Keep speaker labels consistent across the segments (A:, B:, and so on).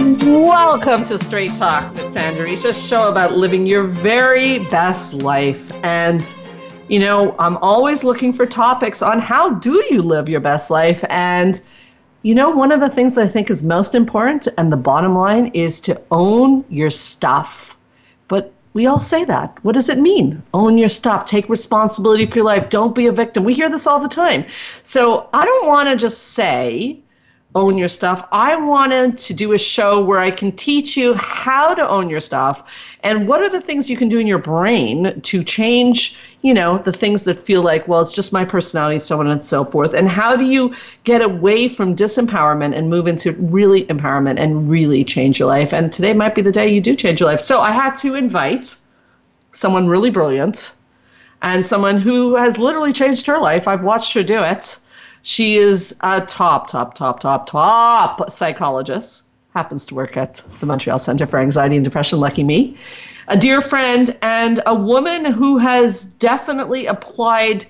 A: Welcome to Straight Talk with Sandra Reish, a show about living your very best life. And, you know, I'm always looking for topics on how do you live your best life. And, you know, one of the things I think is most important and the bottom line is to own your stuff. But we all say that. What does it mean? Own your stuff. Take responsibility for your life. Don't be a victim. We hear this all the time. So I don't want to just say, own your stuff. I wanted to do a show where I can teach you how to own your stuff and what are the things you can do in your brain to change, you know, the things that feel like, well, it's just my personality, so on and so forth. And how do you get away from disempowerment and move into really empowerment and really change your life? And today might be the day you do change your life. So I had to invite someone really brilliant and someone who has literally changed her life. I've watched her do it she is a top, top, top, top, top psychologist. Happens to work at the Montreal Center for Anxiety and Depression, lucky me. A dear friend and a woman who has definitely applied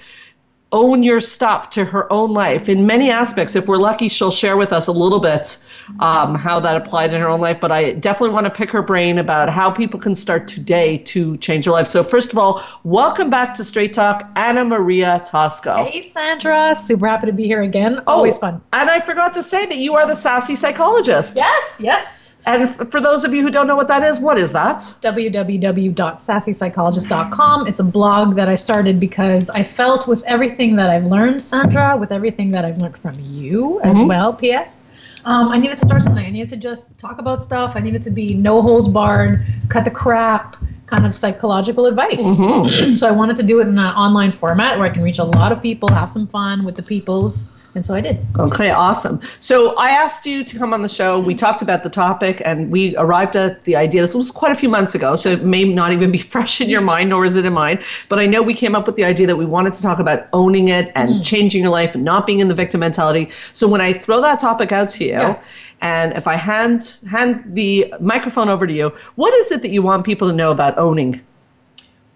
A: own your stuff to her own life in many aspects. If we're lucky, she'll share with us a little bit um, how that applied in her own life. But I definitely want to pick her brain about how people can start today to change their life. So, first of all, welcome back to Straight Talk, Anna Maria Tosco.
B: Hey, Sandra. Super happy to be here again. Always oh, fun.
A: And I forgot to say that you are the sassy psychologist.
B: Yes, yes.
A: And for those of you who don't know what that is, what is that?
B: www.sassypsychologist.com. It's a blog that I started because I felt with everything that I've learned, Sandra, with everything that I've learned from you as mm-hmm. well, P.S., um, I needed to start something. I needed to just talk about stuff. I needed to be no holds barred, cut the crap, kind of psychological advice. Mm-hmm. So I wanted to do it in an online format where I can reach a lot of people, have some fun with the peoples and so I did.
A: Okay, awesome. So I asked you to come on the show. We talked about the topic and we arrived at the idea. This was quite a few months ago, so it may not even be fresh in your mind, nor is it in mine. But I know we came up with the idea that we wanted to talk about owning it and mm. changing your life and not being in the victim mentality. So when I throw that topic out to you, yeah. and if I hand hand the microphone over to you, what is it that you want people to know about owning?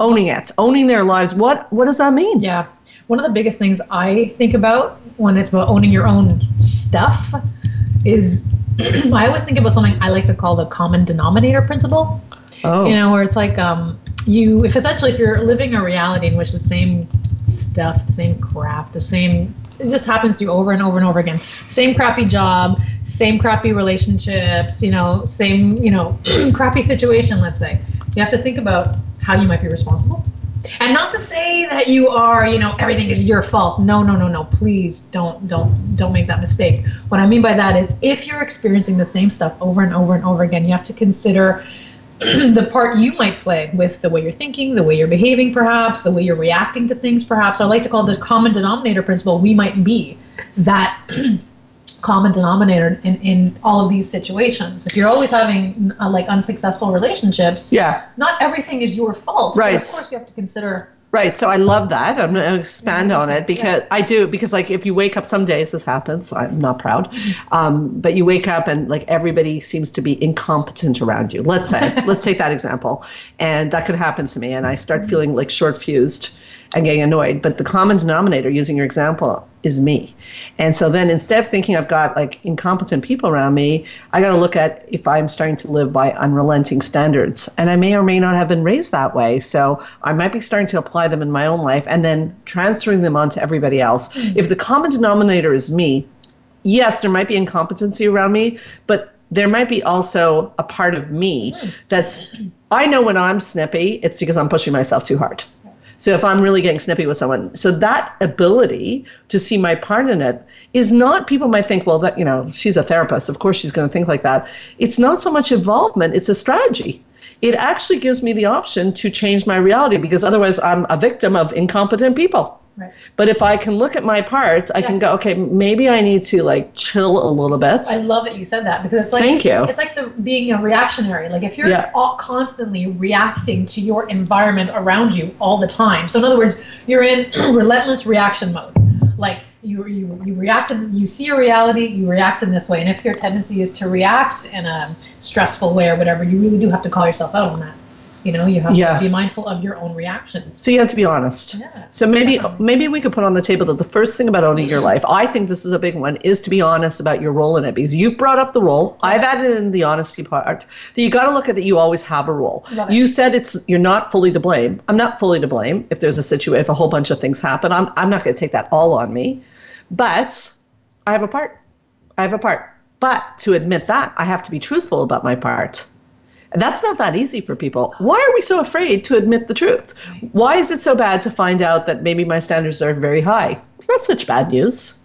A: Owning it, owning their lives. What what does that mean?
B: Yeah one of the biggest things I think about when it's about owning your own stuff is I always think about something I like to call the common denominator principle. Oh. You know, where it's like um, you, if essentially if you're living a reality in which the same stuff, the same crap, the same it just happens to you over and over and over again. Same crappy job, same crappy relationships, you know, same, you know, crappy situation, let's say. You have to think about how you might be responsible. And not to say that you are you know everything is your fault. No no no no. Please don't don't don't make that mistake. What i mean by that is if you're experiencing the same stuff over and over and over again you have to consider the part you might play with the way you're thinking the way you're behaving perhaps the way you're reacting to things perhaps. I like to call the common denominator principle we might be that common denominator in, in all of these situations. If you're always having uh, like unsuccessful relationships,
A: yeah,
B: not everything is your fault.
A: Right.
B: of course, you have to consider.
A: Right. So I love that. I'm going to expand yeah. on it because yeah. I do because like if you wake up some days this happens. I'm not proud, mm-hmm. um, but you wake up and like everybody seems to be incompetent around you. Let's say let's take that example, and that could happen to me, and I start mm-hmm. feeling like short fused and getting annoyed. But the common denominator, using your example, is me. And so then instead of thinking I've got like incompetent people around me, I got to look at if I'm starting to live by unrelenting standards. And I may or may not have been raised that way. So I might be starting to apply them in my own life and then transferring them on to everybody else. Mm-hmm. If the common denominator is me, yes, there might be incompetency around me, but there might be also a part of me hmm. that's I know when I'm snippy, it's because I'm pushing myself too hard. So if I'm really getting snippy with someone, so that ability to see my part in it is not people might think, well, that you know, she's a therapist, of course she's going to think like that. It's not so much involvement; it's a strategy. It actually gives me the option to change my reality because otherwise I'm a victim of incompetent people.
B: Right.
A: But if I can look at my parts, I
B: Yeah.
A: can go, okay, maybe I need to like chill a little bit.
B: I love that you said that because it's like
A: Thank you.
B: It's like the being a reactionary. Like if you're
A: Yeah.
B: all constantly reacting to your environment around you all the time. So in other words, you're in relentless reaction mode. Like you you you react in, you see a reality, you react in this way. And if your tendency is to react in a stressful way or whatever, you really do have to call yourself out on that. You know, you have
A: Yeah.
B: to be mindful of your own reactions.
A: so you have to be honest.
B: Yeah.
A: So maybe
B: Definitely.
A: maybe we could put on the table that the first thing about owning your mm-hmm. life, I think this is a big one, is to be honest about your role in it because you've brought up the role. I've added in the honesty part. That you got to look at that you always have a role.
B: Love it.
A: You said it's you're not fully to blame. I'm not fully to blame if there's a situation if a whole bunch of things happen. I'm I'm not going to take that all on me, but I have a part. I have a part. But to admit that, I have to be truthful about my part. That's not that easy for people. Why are we so afraid to admit the truth? Why is it so bad to find out that maybe my standards are very high? It's not such bad news.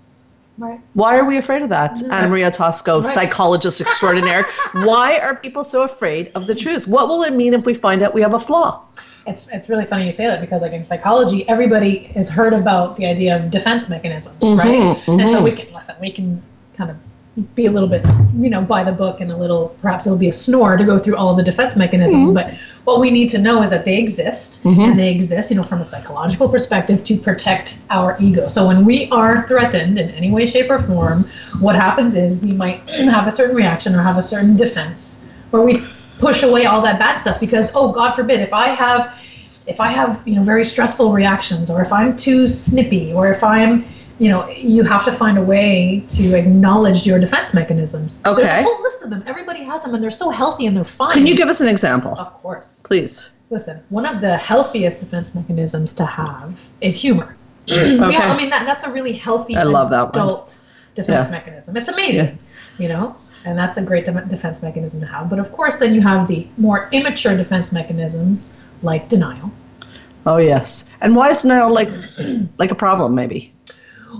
B: Right.
A: Why are we afraid of that? Anna Maria Tosco,
B: Right.
A: psychologist extraordinaire. Why are people so afraid of the truth? What will it mean if we find out we have a flaw?
B: It's, it's really funny you say that because like in psychology everybody has heard about the idea of defense mechanisms right
A: Mhm,
B: and so
A: mhm.
B: we can listen we can kind of be a little bit you know by the book and a little perhaps it'll be a snore to go through all of the defense mechanisms but what we need to know is that they exist
A: Mhm.
B: and they exist you know from a psychological perspective to protect our ego so when we are threatened in any way shape or form what happens is we might have a certain reaction or have a certain defense where we push away all that bad stuff because oh god forbid if i have if i have you know very stressful reactions or if i'm too snippy or if i'm you know you have to find a way to acknowledge your defense mechanisms there's
A: Okay.
B: a whole list of them everybody has them and they're so healthy and they're fine
A: Can you give us an example,
B: of course
A: please?
B: listen one of the healthiest defense mechanisms to have is humor
A: Okay.
B: yeah i mean that, that's a really healthy
A: I love that one.
B: adult defense
A: Yeah.
B: mechanism it's amazing yeah. you know and that's a great de- defense mechanism to have but of course then you have the more immature defense mechanisms like denial
A: Oh yes. And why is denial like like a problem? Maybe.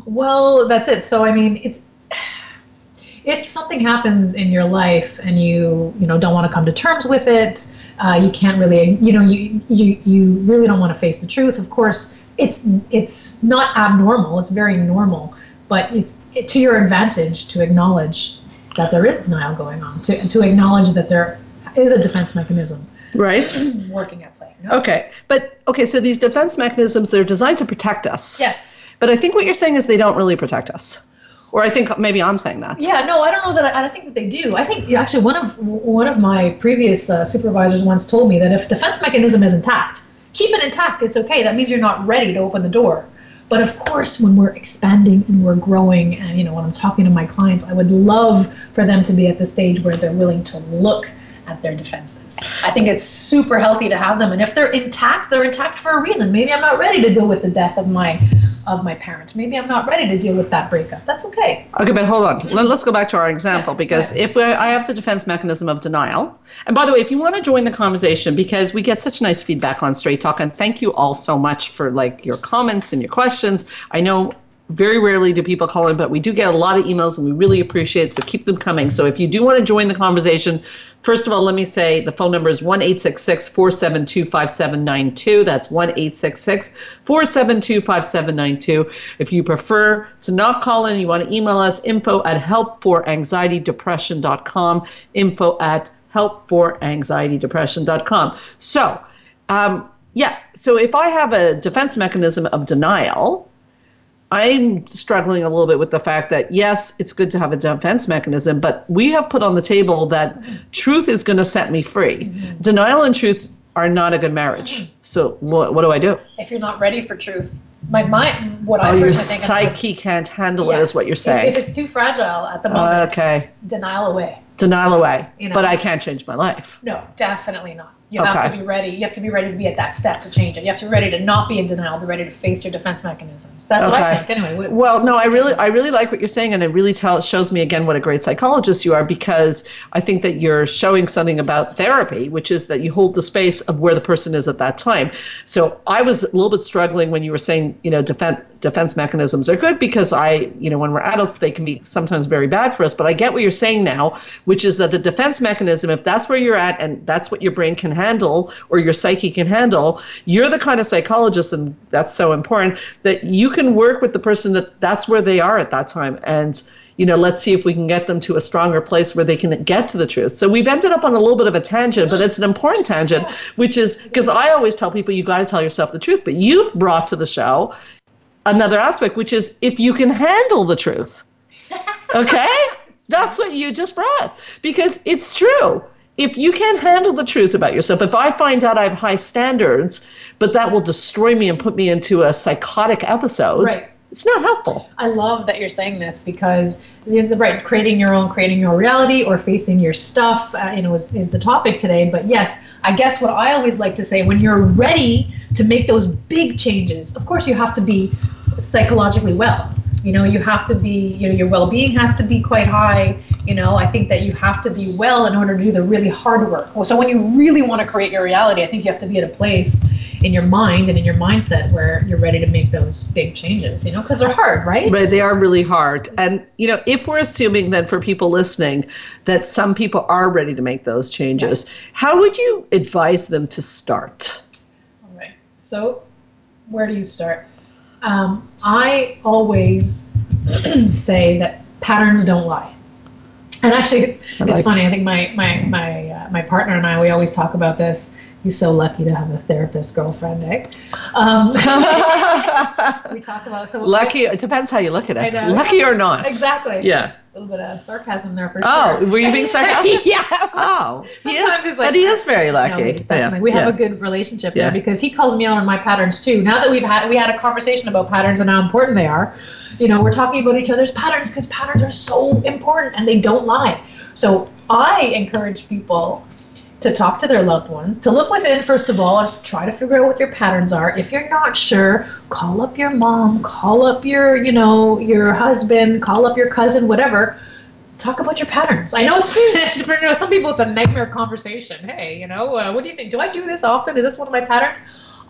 B: Well that's it so i mean it's if something happens in your life and you you know don't want to come to terms with it uh, you can't really you know you you you really don't want to face the truth of course it's it's not abnormal it's very normal but it's it, to your advantage to acknowledge that there is denial going on to, to acknowledge that there is a defense mechanism
A: Right.
B: working at play know?
A: Okay. But okay. So these defense mechanisms they're designed to protect us.
B: yes
A: But I think what you're saying is they don't really protect us. Or I think maybe I'm saying that.
B: Yeah, no, I don't know that. I, I don't think that they do. I think actually one of one of my previous uh, supervisors once told me that if defense mechanism is intact, keep it intact. It's okay. That means you're not ready to open the door. But of course, when we're expanding and we're growing, and you know, when I'm talking to my clients, I would love for them to be at the stage where they're willing to look at their defenses. I think it's super healthy to have them, and if they're intact, they're intact for a reason. Maybe I'm not ready to deal with the death of my of my parents. Maybe I'm not ready to deal with that breakup. That's okay.
A: Okay, but hold on. Let, us go back to our example because if we, I have the defense mechanism of denial, and by the way, if you want to join the conversation, because we get such nice feedback on Straight Talk, and thank you all so much for like your comments and your questions. I know very rarely do people call in, but we do get a lot of emails, and we really appreciate it. So keep them coming. So if you do want to join the conversation, first of all, let me say the phone number is one eight six six four seven two five seven nine two. That's one eight six six four seven two five seven nine two. If you prefer to not call in, you want to email us info at helpforanxietydepression.com. Info at helpforanxietydepression.com. So, um, yeah. So if I have a defense mechanism of denial. I'm struggling a little bit with the fact that yes, it's good to have a defense mechanism, but we have put on the table that truth is going to set me free. Mm-hmm. Denial and truth are not a good marriage. So what, what do I do?
B: if you're not ready for truth. My my what I
A: Oh, your
B: personally think.
A: psyche can't handle it,
B: Yeah.
A: is what you're
B: if,
A: saying.
B: if it's too fragile at the moment,
A: okay,
B: denial away.
A: denial away.
B: You know.
A: But I can't change my life.
B: No, definitely not. You have to be ready. You have to be ready to be at that step to change it. You have to be ready to not be in denial. Be ready to face your defense mechanisms. That's what I think. Anyway. what-
A: Well, no, I really, I really like what you're saying, and it really tell, shows me again what a great psychologist you are because I think that you're showing something about therapy, which is that you hold the space of where the person is at that time. So I was a little bit struggling when you were saying, you know, defense defense mechanisms are good because I, you know, when we're adults, they can be sometimes very bad for us. But I get what you're saying now, which is that the defense mechanism, if that's where you're at and that's what your brain can handle or your psyche can handle, you're the kind of psychologist, and that's so important that you can work with the person that that's where they are at that time. And you know, let's see if we can get them to a stronger place where they can get to the truth. So we've ended up on a little bit of a tangent, but it's an important tangent, which is because I always tell people you got to tell yourself the truth. But you've brought to the show another aspect, which is if you can handle the truth. Okay? That's what you just brought. Because it's true. If you can't handle the truth about yourself, if I find out I have high standards, but that will destroy me and put me into a psychotic episode.
B: Right
A: it's not helpful.
B: I love that you're saying this because right, creating your own, creating your reality, or facing your stuff, uh, you know, is, is the topic today. But yes, I guess what I always like to say when you're ready to make those big changes, of course, you have to be psychologically well. You know, you have to be, you know, your well-being has to be quite high. You know, I think that you have to be well in order to do the really hard work. So when you really want to create your reality, I think you have to be at a place in your mind and in your mindset where you're ready to make those big changes, you know, because they're hard, right?
A: Right, they are really hard. And, you know, if we're assuming that for people listening that some people are ready to make those changes, yeah. how would you advise them to start?
B: All right. So, where do you start? Um, I always say that patterns don't lie. And actually, it's, it's like funny. I think my my my uh, my partner and I we always talk about this he's so lucky to have a therapist girlfriend, eh? Um, we talk about so
A: lucky. It depends how you look at it. Lucky or not.
B: Exactly.
A: Yeah.
B: A little bit of sarcasm there for
A: oh,
B: sure.
A: Oh, were you being sarcastic?
B: yeah.
A: Oh,
B: sometimes
A: he is, like, he is very lucky.
B: No, yeah. We have yeah. a good relationship yeah. there because he calls me out on my patterns too. Now that we've had we had a conversation about patterns and how important they are, you know, we're talking about each other's patterns because patterns are so important and they don't lie. So I encourage people to talk to their loved ones, to look within, first of all, and try to figure out what your patterns are. If you're not sure, call up your mom, call up your, you know, your husband, call up your cousin, whatever. Talk about your patterns. I know it's for some people it's a nightmare conversation. Hey, you know, uh, what do you think? Do I do this often? Is this one of my patterns?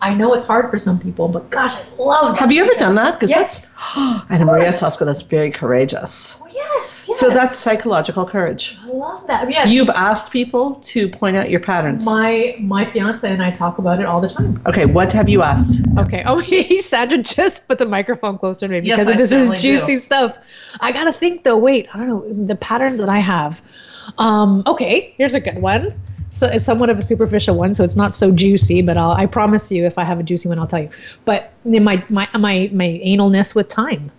B: I know it's hard for some people, but gosh, I love.
A: Have you ever done that?
B: Because yes.
A: that's Anna Maria Tosco. That's very courageous.
B: Oh, yes, yes.
A: So that's psychological courage.
B: I love that. Yes.
A: You've asked people to point out your patterns.
B: My my fiance and I talk about it all the time.
A: Okay, what have you asked?
B: Okay. Oh, Sandra just put the microphone closer to me because
A: yes,
B: this is juicy
A: do.
B: stuff. I gotta think though. Wait, I don't know the patterns that I have. Um, okay, here's a good one so it's somewhat of a superficial one, so it's not so juicy. But I'll, I promise you, if I have a juicy one, I'll tell you. But my my my my analness with time,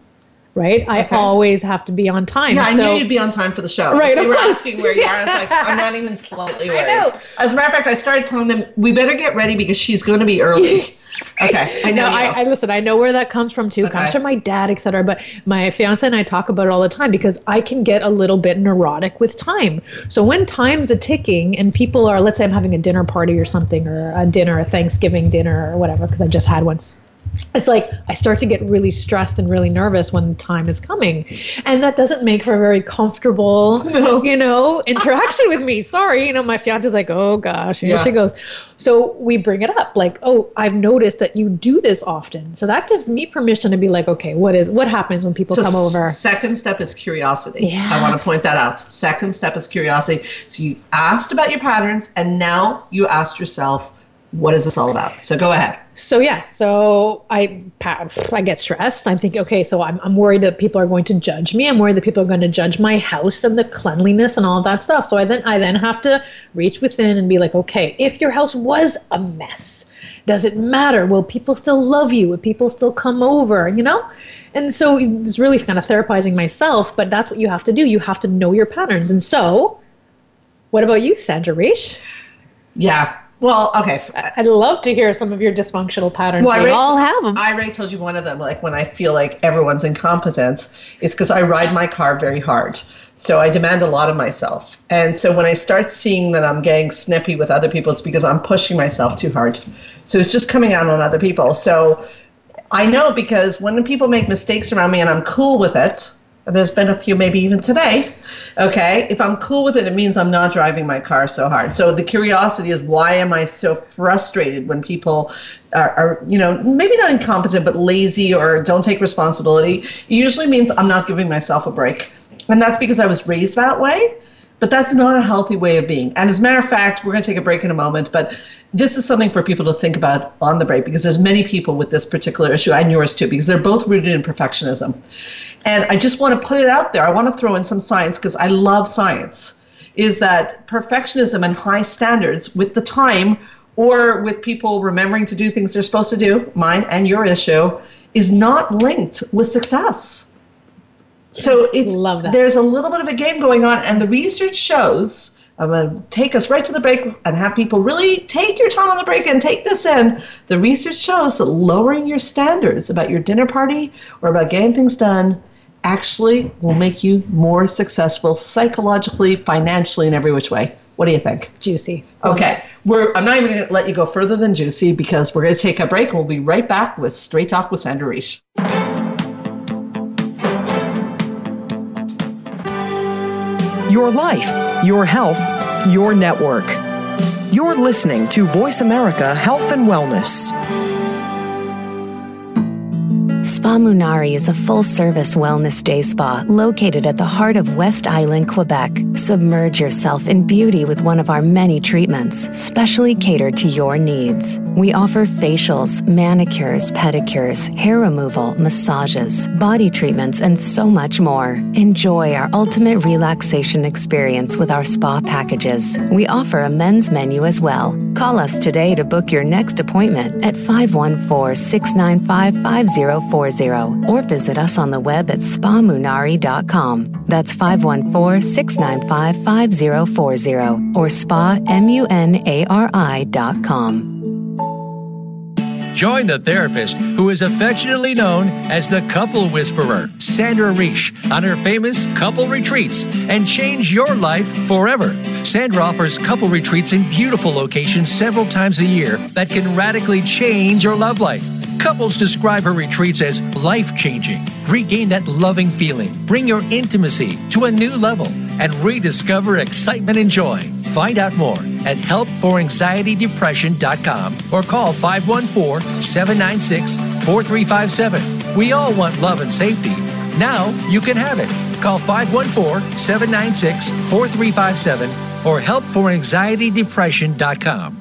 B: right? I always have to be on time.
A: Yeah, I
B: so,
A: knew you'd be on time for the show.
B: Right.
A: They were asking where you are. I was like, I'm not even slightly worried. As a matter of fact, I started telling them we better get ready because she's going to be early. Okay, I know.
B: I, I, listen. I know where that comes from too. Okay. Comes from my dad, etc. But my fiance and I talk about it all the time because I can get a little bit neurotic with time. So when time's a ticking and people are, let's say, I'm having a dinner party or something, or a dinner, a Thanksgiving dinner or whatever, because I just had one it's like I start to get really stressed and really nervous when time is coming. And that doesn't make for a very comfortable, no. you know, interaction with me. Sorry, you know, my fiance's like, oh gosh, here yeah. she goes. So we bring it up, like, oh, I've noticed that you do this often. So that gives me permission to be like, okay, what is what happens when people
A: so
B: come over?
A: Second step is curiosity.
B: Yeah.
A: I want to point that out. Second step is curiosity. So you asked about your patterns and now you asked yourself, what is this all about? So go ahead.
B: So yeah, so I I get stressed. I'm thinking, okay, so I'm I'm worried that people are going to judge me. I'm worried that people are going to judge my house and the cleanliness and all that stuff. So I then I then have to reach within and be like, okay, if your house was a mess, does it matter? Will people still love you? Will people still come over? You know? And so it's really kind of therapizing myself, but that's what you have to do. You have to know your patterns. And so, what about you, Sandra Reish?
A: Yeah, well, okay.
B: Uh, I'd love to hear some of your dysfunctional patterns. Well, we I all have them.
A: I already told you one of them. Like when I feel like everyone's incompetent, it's because I ride my car very hard. So I demand a lot of myself. And so when I start seeing that I'm getting snippy with other people, it's because I'm pushing myself too hard. So it's just coming out on other people. So I know because when people make mistakes around me and I'm cool with it, and there's been a few maybe even today, Okay, if I'm cool with it, it means I'm not driving my car so hard. So the curiosity is why am I so frustrated when people are, are, you know, maybe not incompetent, but lazy or don't take responsibility? It usually means I'm not giving myself a break. And that's because I was raised that way. But that's not a healthy way of being. And as a matter of fact, we're going to take a break in a moment, but this is something for people to think about on the break because there's many people with this particular issue and yours too, because they're both rooted in perfectionism. And I just want to put it out there. I want to throw in some science because I love science. Is that perfectionism and high standards with the time or with people remembering to do things they're supposed to do, mine and your issue, is not linked with success. So it's there's a little bit of a game going on, and the research shows. I'm going to take us right to the break and have people really take your time on the break and take this in. The research shows that lowering your standards about your dinner party or about getting things done actually will make you more successful psychologically, financially, in every which way. What do you think?
B: Juicy.
A: Okay. We're, I'm not even going to let you go further than juicy because we're going to take a break and we'll be right back with Straight Talk with Sandra Reish.
C: Your life, your health, your network. You're listening to Voice America Health and Wellness.
D: Spa Munari is a full service wellness day spa located at the heart of West Island, Quebec. Submerge yourself in beauty with one of our many treatments, specially catered to your needs. We offer facials, manicures, pedicures, hair removal, massages, body treatments, and so much more. Enjoy our ultimate relaxation experience with our spa packages. We offer a men's menu as well. Call us today to book your next appointment at 514 695 5040 or visit us on the web at spamunari.com. That's 514 695 5040 or spamunari.com.
E: Join the therapist who is affectionately known as the couple whisperer, Sandra Reish, on her famous couple retreats and change your life forever. Sandra offers couple retreats in beautiful locations several times a year that can radically change your love life. Couples describe her retreats as life changing. Regain that loving feeling, bring your intimacy to a new level, and rediscover excitement and joy. Find out more at helpforanxietydepression.com or call 514 796 4357. We all want love and safety. Now you can have it. Call 514 796 4357 or helpforanxietydepression.com.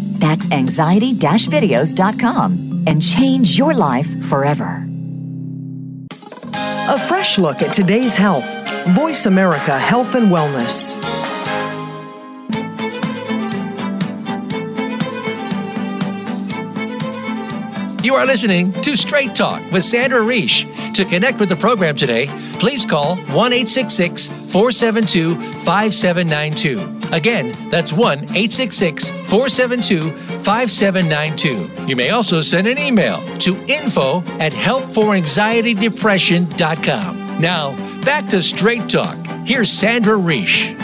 F: That's anxiety videos.com and change your life forever.
C: A fresh look at today's health. Voice America Health and Wellness.
E: You are listening to Straight Talk with Sandra Reish. To connect with the program today, please call 1 472 5792. Again, that's 1 866 472 5792. You may also send an email to info at helpforanxietydepression.com. Now, back to Straight Talk. Here's Sandra Reish.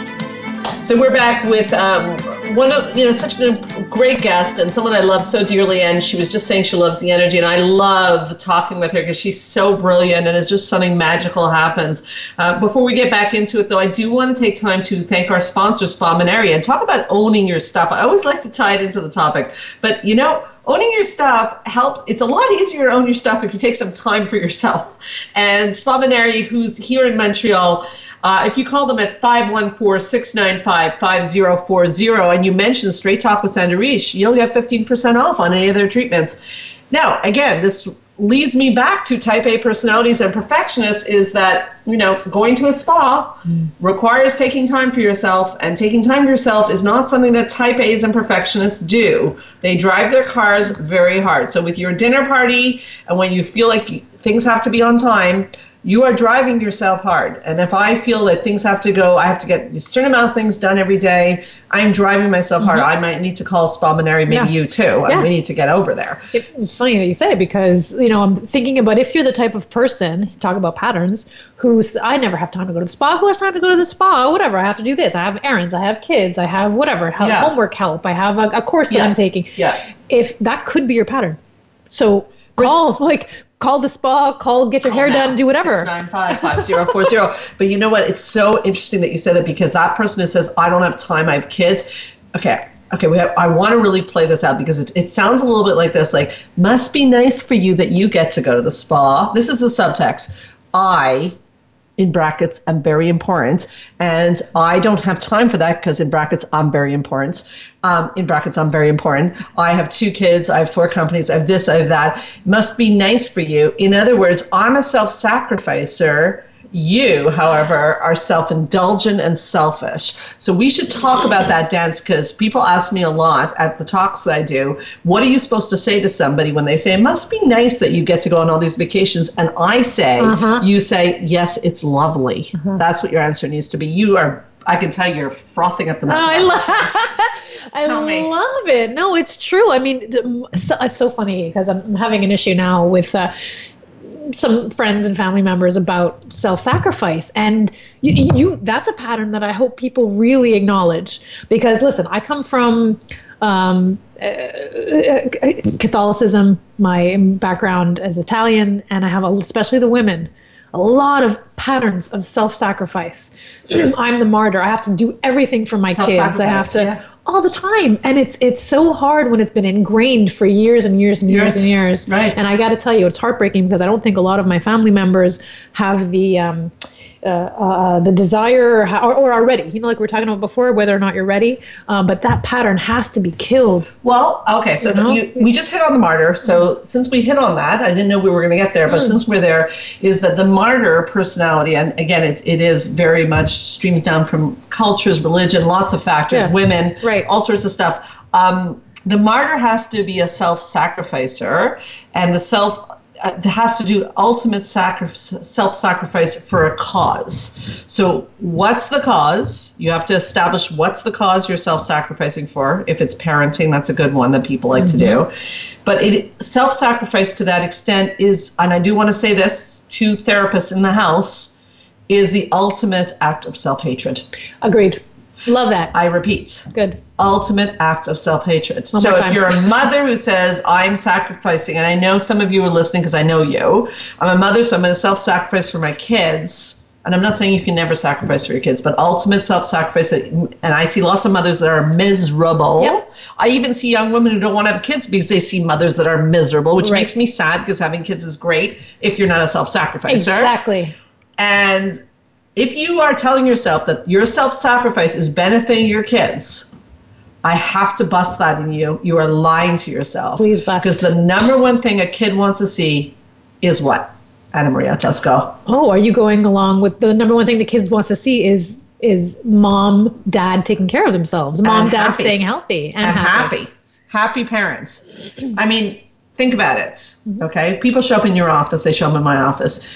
A: So we're back with um, one of you know such a great guest and someone I love so dearly. And she was just saying she loves the energy, and I love talking with her because she's so brilliant, and it's just something magical happens. Uh, before we get back into it, though, I do want to take time to thank our sponsor, Spa Munari, and talk about owning your stuff. I always like to tie it into the topic, but you know owning your stuff helps. It's a lot easier to own your stuff if you take some time for yourself. And Spa Munari, who's here in Montreal, uh, if you call them at 514-695-5040 and you mention Straight Talk with Sandra Reish, you'll get 15% off on any of their treatments. Now, again, this leads me back to type A personalities and perfectionists is that, you know, going to a spa mm. requires taking time for yourself, and taking time for yourself is not something that type A's and perfectionists do. They drive their cars very hard. So, with your dinner party and when you feel like things have to be on time, you are driving yourself hard. And if I feel that things have to go, I have to get a certain amount of things done every day, I'm driving myself hard. I might need to call Spa Munari, maybe
B: Mm-hmm. Yeah.
A: you too.
B: Yeah.
A: And we need to get over there.
B: It, it's funny that you say it because you know I'm thinking about if you're the type of person talk about patterns who's I never have time to go to the spa. Who has time to go to the spa? Whatever. I have to do this. I have errands. I have kids. I have whatever. Have
A: Yeah.
B: homework help. I have a, a course that. I'm taking.
A: Yeah.
B: If that could be your pattern, so call like call the spa. Call get your hair done. Do whatever.
A: 695-5040. but you know what? It's so interesting that you said that because that person who says, I don't have time, I have kids. Okay. Okay, we have, I want to really play this out because it, it sounds a little bit like this like, must be nice for you that you get to go to the spa. This is the subtext. I, in brackets, I'm very important. And I don't have time for that because, in brackets, I'm very important. Um, in brackets, I'm very important. I have two kids. I have four companies. I have this, I have that. Must be nice for you. In other words, I'm a self sacrificer. You, however, are self indulgent and selfish. So we should talk about that dance because people ask me a lot at the talks that I do what are you supposed to say to somebody when they say, it must be nice that you get to go on all these vacations? And I say, you say, yes, it's lovely. That's what your answer needs to be. You are, I can tell you're frothing at the mouth.
B: I love. I love it. No, it's true. I mean, so, it's so funny because I'm having an issue now with uh, some friends and family members about self-sacrifice, and you, you that's a pattern that I hope people really acknowledge. Because listen, I come from um, uh, Catholicism. My background is Italian, and I have a, especially the women a lot of patterns of self-sacrifice. I'm the martyr. I have to do everything for my kids. I have to
A: yeah.
B: All the time, and it's it's so hard when it's been ingrained for years and years and years and years.
A: Right.
B: And I got to tell you, it's heartbreaking because I don't think a lot of my family members have the. Um, uh, uh, the desire or, or, are ready, you know, like we are talking about before, whether or not you're ready. Uh, but that pattern has to be killed.
A: Well, okay, so
B: You know?
A: you, we just hit on the martyr. So since we hit on that, I didn't know we were going to get there, but since we're there, is that the martyr personality, and again, it, it is very much streams down from cultures, religion, lots of factors,
B: Yeah.
A: women,
B: Right.
A: all sorts of stuff. Um, the martyr has to be a self-sacrificer, and the self uh, has to do ultimate sacri- self-sacrifice for a cause. So, what's the cause? You have to establish what's the cause you're self-sacrificing for. If it's parenting, that's a good one that people like to do. But it, self-sacrifice to that extent is, and I do want to say this to therapists in the house, is the ultimate act of self-hatred.
B: Agreed. Love that.
A: I repeat,
B: Good.
A: ultimate act of self-hatred. So if you're a mother who says I'm sacrificing, and I know some of you are listening because I know you, I'm a mother, so I'm going to self-sacrifice for my kids. And I'm not saying you can never sacrifice for your kids, but ultimate self-sacrifice. And I see lots of mothers that are miserable.
B: Yep.
A: I even see young women who don't want to have kids because they see mothers that are miserable, which
B: Right.
A: makes me sad because having kids is great if you're not a self-sacrificer.
B: Exactly.
A: And if you are telling yourself that your self sacrifice is benefiting your kids, I have to bust that in you. You are lying to yourself.
B: Please bust.
A: Because the number one thing a kid wants to see is what? Anna Maria, let's go.
B: Oh, are you going along with the number one thing the kids wants to see is is mom, dad taking care of themselves, mom,
A: And
B: dad
A: happy.
B: staying healthy and,
A: and happy. happy parents. I mean, think about it.
B: Mm-hmm.
A: Okay, people show up in your office. They show up in my office.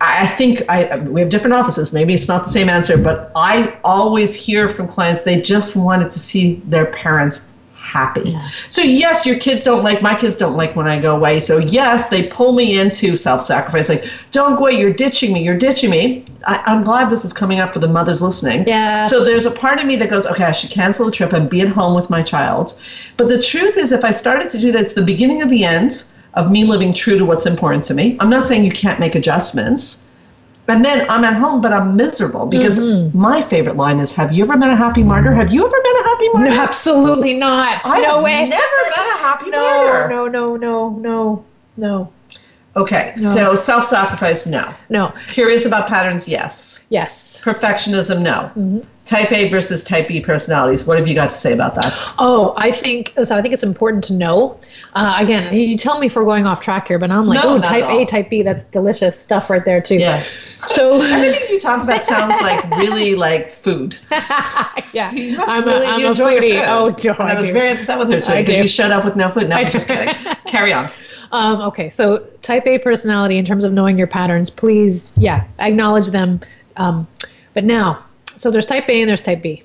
A: I think I we have different offices. Maybe it's not the same answer, but I always hear from clients they just wanted to see their parents happy. So yes, your kids don't like my kids don't like when I go away. So yes, they pull me into self-sacrifice. Like, don't go away. You're ditching me. You're ditching me. I, I'm glad this is coming up for the mothers listening.
B: Yeah.
A: So there's a part of me that goes, okay, I should cancel the trip and be at home with my child. But the truth is, if I started to do that, it's the beginning of the end of me living true to what's important to me. I'm not saying you can't make adjustments. And then I'm at home, but I'm miserable because
B: Mm-hmm.
A: my favorite line is, "Have you ever met a happy martyr? Have you ever met a happy martyr?"
B: No, absolutely not.
A: I
B: no way.
A: never met a happy
B: no,
A: martyr.
B: no, no, no, no, no,
A: Okay, so self-sacrifice, no.
B: no.
A: Curious about patterns, yes.
B: Yes.
A: Perfectionism, no.
B: Mm-hmm.
A: Type A versus Type B personalities. What have you got to say about that?
B: Oh, I think listen, I think it's important to know. Uh, again, you tell me if we're going off track here, but I'm like,
A: No,
B: oh, type. A, type B, that's delicious stuff right there too.
A: Yeah.
B: So
A: Everything you talk about sounds like really like food.
B: yeah,
A: You must
B: I'm
A: really
B: a, I'm a foodie.
A: food.
B: Oh, do
A: And I was
B: do.
A: very upset with her
B: I
A: today because you showed up with no food. No,
B: I
A: I'm just kidding. Carry on.
B: Um, okay, so type A personality, in terms of knowing your patterns, please, yeah, acknowledge them. Um, but now, so there's type A and there's type B.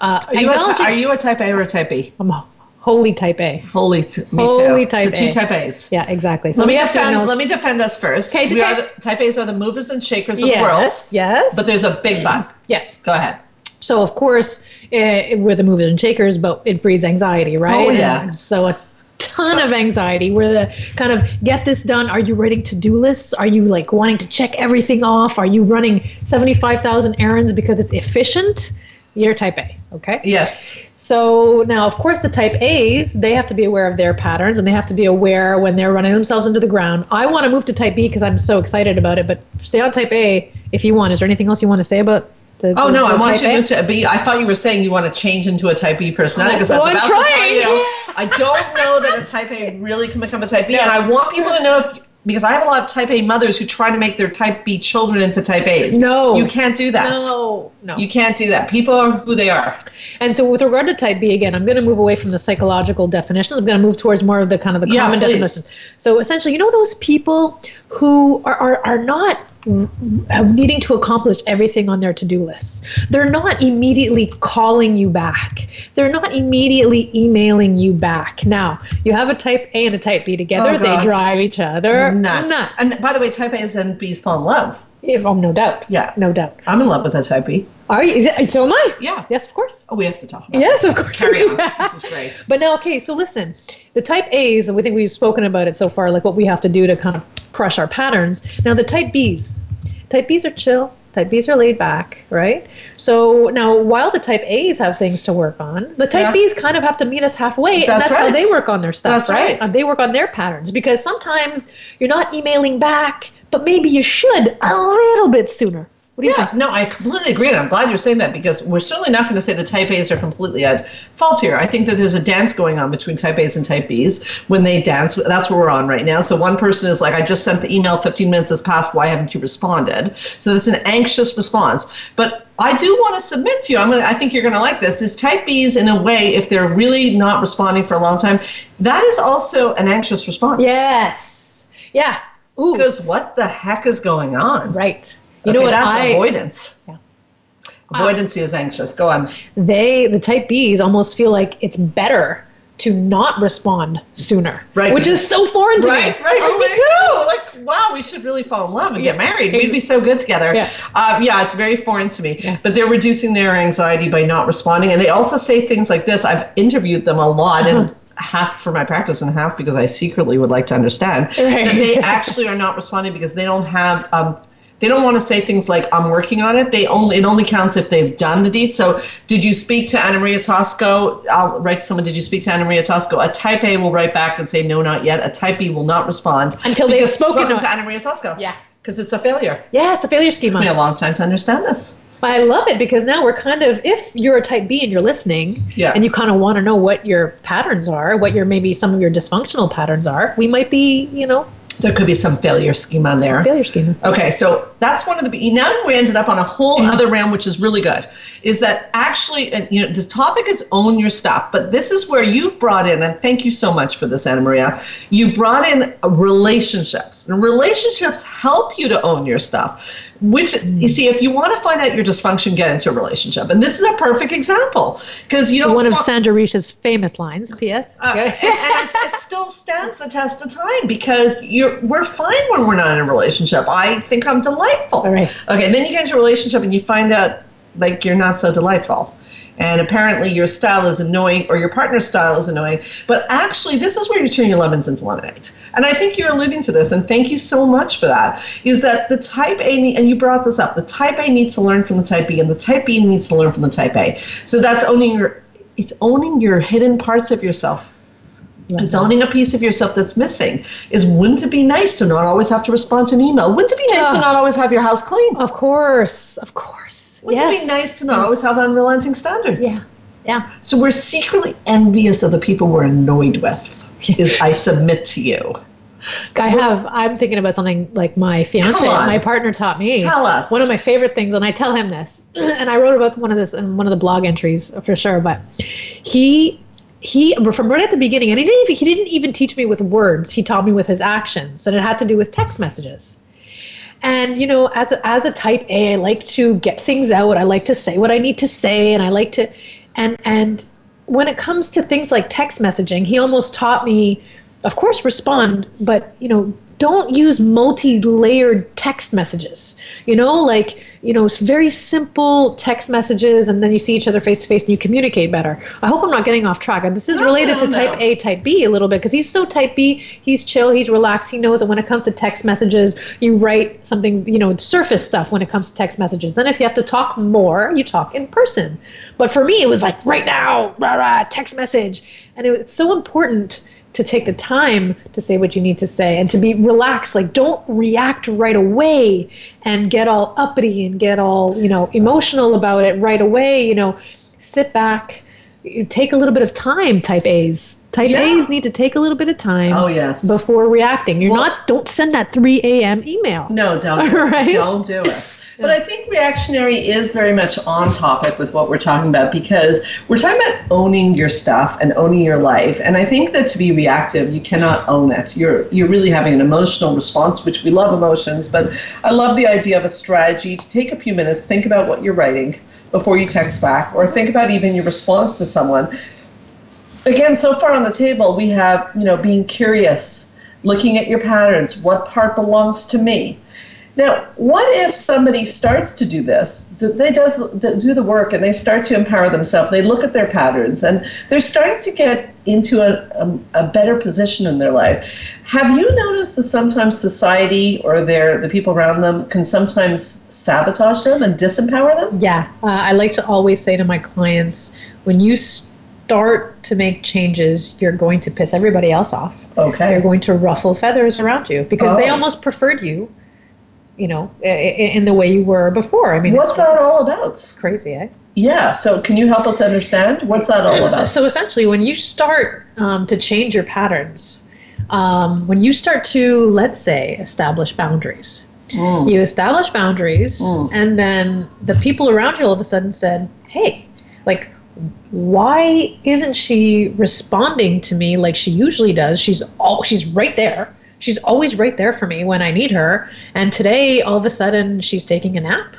A: Uh, are, you a, are, you a, type A or a type B?
B: I'm a holy type A.
A: Holy, t- me
B: holy
A: too.
B: type
A: so two type A's.
B: Yeah, exactly.
A: So let me defend. Let me defend us first.
B: Okay,
A: we are the, type A's are the movers and shakers of
B: yes,
A: the world.
B: Yes. Yes.
A: But there's a big but.
B: Yes.
A: Go ahead.
B: So of course, it, we're the movers and shakers, but it breeds anxiety, right?
A: Oh yeah.
B: And so a ton of anxiety. We're the kind of get this done. Are you writing to-do lists? Are you like wanting to check everything off? Are you running seventy-five thousand errands because it's efficient? You're type A, okay?
A: Yes.
B: So now, of course, the type A's, they have to be aware of their patterns and they have to be aware when they're running themselves into the ground. I want to move to type B because I'm so excited about it, but stay on type A if you want. Is there anything else you want to say about the,
A: oh
B: the,
A: no,
B: the
A: I want you to
B: A?
A: move to B. I thought you were saying you want to change into a type B personality because
B: Oh,
A: I was oh,
B: I'm
A: about to tell you. I don't know that a type A really can become a type B,
B: Yeah.
A: and I want people to know if because I have a lot of type A mothers who try to make their type B children into type A's.
B: No.
A: you can't do that.
B: No, no.
A: You can't do that. People are who they are.
B: And so, with regard to type B, again, I'm going to move away from the psychological definitions. I'm going to move towards more of the kind of the
A: Yeah,
B: common definitions. So, essentially, you know those people who are, are, are not needing to accomplish everything on their to-do lists. They're not immediately calling you back. They're not immediately emailing you back. Now, you have a type A and a type B together.
A: Oh,
B: they drive each other
A: Nuts.
B: nuts.
A: And by the way, type A's and B's fall in love.
B: if, oh, no doubt.
A: Yeah.
B: No doubt.
A: I'm in love with a type B.
B: Are you? Is it, so am I.
A: Yeah.
B: Yes, of course.
A: Oh, we have to talk about
B: Yes,
A: this.
B: of course.
A: Carry on. This is great.
B: But now, okay, so listen, the type A's, and we think we've spoken about it so far, like what we have to do to kind of crush our patterns. Now, the type B's, type B's are chill, type B's are laid back, right? So now, while the type A's have things to work on, the type
A: Yeah.
B: B's kind of have to meet us halfway, and
A: That's
B: that's how they work on their stuff,
A: That's right.
B: And they work on their patterns because sometimes you're not emailing back, but maybe you should a little bit sooner. What do you
A: Yeah,
B: think?
A: no, I completely agree, and I'm glad you're saying that because we're certainly not going to say the type A's are completely at fault here. I think that there's a dance going on between type A's and type B's. When they dance, that's what we're on right now. So one person is like, I just sent the email, 15 minutes has passed, why haven't you responded? So that's an anxious response. But I do want to submit to you, I'm gonna, I think you're going to like this, is type B's in a way, if they're really not responding for a long time, that is also an anxious response.
B: Yes. Yeah. Ooh.
A: Because what the heck is going on?
B: Right. You
A: Okay,
B: know what?
A: That's
B: I,
A: avoidance.
B: Yeah.
A: Avoidance is anxious. Go on.
B: they the type B's almost feel like it's better to not respond sooner.
A: Right,
B: Which is so foreign to
A: Right,
B: me.
A: right. right.
B: Oh,
A: me too. Like, wow, we should really fall in love and get married. We'd be so good together.
B: Yeah.
A: Um, yeah, it's very foreign to me.
B: Yeah.
A: But they're reducing their anxiety by not responding. And they also say things like this. I've interviewed them a lot
B: Uh-huh.
A: and half for my practice and half because I secretly would like to understand
B: Right.
A: that they actually are not responding because they don't have um, they don't want to say things like I'm working on it. They only it only counts if they've done the deed. So did you speak to Anna Maria Tosco? I'll write to someone, did you speak to Anna Maria Tosco? A type A will write back and say no, not yet. A type B will not respond
B: Until they've
A: because
B: spoken to.
A: Anna Maria Tosco.
B: Yeah.
A: Because it's a failure.
B: Yeah, it's a failure scheme.
A: Took me a long time to understand this.
B: But I love it because now we're kind of if you're a type B and you're listening
A: Yeah.
B: and you kind of want to know what your patterns are, what your maybe some of your dysfunctional patterns are, we might be, you know,
A: There could be some failure schema on there.
B: failure schema.
A: Okay, so that's one of the. Now that we ended up on a whole
B: Yeah.
A: other realm, which is really good. Is that actually, and, you know, the topic is own your stuff, but this is where you've brought in, and thank you so much for this, Anna Maria. You've brought in relationships, and relationships help you to own your stuff. Which you see, if you want to find out your dysfunction, get into a relationship, and this is a perfect example because you
B: So
A: don't.
B: one of Sandra Reish's famous lines. P.S.
A: uh, and, it's- it still stands the test of time because you're we're fine when we're not in a relationship. I think I'm delightful.
B: All right.
A: Okay, then you get into a relationship and you find out like you're not so delightful. And apparently your style is annoying or your partner's style is annoying. But actually, this is where you turn your lemons into lemonade. And I think you're alluding to this, and thank you so much for that. Is that the type A, and you brought this up, the type A needs to learn from the type B, and the type B needs to learn from the type A. So that's owning your, it's owning your hidden parts of yourself. It's owning a piece of yourself that's missing. Is wouldn't it be nice to not always have to respond to an email? Wouldn't it be nice to not always have your house clean?
B: Of course, of course.
A: Wouldn't
B: yes.
A: it be nice to not always have unrelenting standards?
B: Yeah. Yeah.
A: So we're secretly envious of the people we're annoyed with. Is I submit to you.
B: I have. I'm thinking about something like my fiance, my partner taught me.
A: Tell us.
B: One of my favorite things, and I tell him this, and I wrote about one of this in one of the blog entries for sure. But he he from right at the beginning, and he didn't even, he didn't even teach me with words. He taught me with his actions, and it had to do with text messages. And you know, as a, as a type A, I like to get things out. I like to say what I need to say, and I like to, and and when it comes to things like text messaging, he almost taught me, of course, respond, but you know, don't use multi-layered text messages. You know like you know very simple text messages and then you see each other face to face and you communicate better. I hope i'm not getting off track. This is related to type a type b a little bit because he's so type b he's chill he's relaxed he knows that when it comes to text messages you write something you know surface stuff when it comes to text messages. Then if you have to talk more you talk in person. But for me it was like right now rah, rah, text message. And it, it's so important to take the time to say what you need to say and to be relaxed. Like don't react right away and get all uppity and get all you know emotional about it right away. You know sit back take a little bit of time type a's type yeah. a's need to take a little bit of time
A: oh yes
B: before reacting you're well, not don't send that 3 a.m email
A: no don't do right? it. don't do it but I think reactionary is very much on topic with what we're talking about because we're talking about owning your stuff and owning your life. And I think that to be reactive, you cannot own it. You're you're really having an emotional response, which we love emotions, but I love the idea of a strategy to take a few minutes, think about what you're writing before you text back, or think about even your response to someone. Again, so far on the table, we have, you know, being curious, looking at your patterns, what part belongs to me now, what if somebody starts to do this? They does do the work and they start to empower themselves. They look at their patterns and they're starting to get into a, a, a, better position in their life. Have you noticed that sometimes society or their the people around them can sometimes sabotage them and disempower them?
B: Yeah, uh, I like to always say to my clients when you start to make changes, you're going to piss everybody else off.
A: Okay.
B: You're going to ruffle feathers around you because oh. they almost preferred you you know, in the way you were before. I mean,
A: what's that all about?
B: It's crazy, eh?
A: Yeah. So, can you help us understand what's that all about?
B: So, essentially, when you start um, to change your patterns, um, when you start to, let's say, establish boundaries, mm. you establish boundaries, mm. and then the people around you all of a sudden said, "Hey, like." Why isn't she responding to me like she usually does? She's all she's right there she's always right there for me when I need her. And today, all of a sudden, she's taking a nap.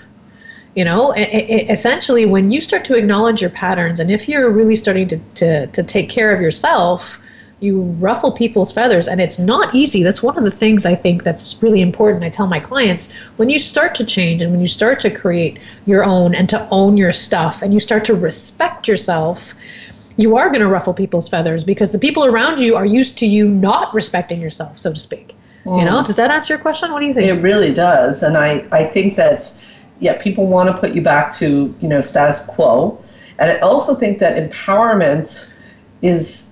B: You know, it, it, essentially, when you start to acknowledge your patterns, and if you're really starting to, to, to take care of yourself, you ruffle people's feathers and it's not easy that's one of the things i think that's really important i tell my clients when you start to change and when you start to create your own and to own your stuff and you start to respect yourself you are going to ruffle people's feathers because the people around you are used to you not respecting yourself, so to speak. Mm. You know, mm. does that answer your question? What do you think?
A: It really does, and I I think that yeah, people want to put you back to you know status quo, and I also think that empowerment is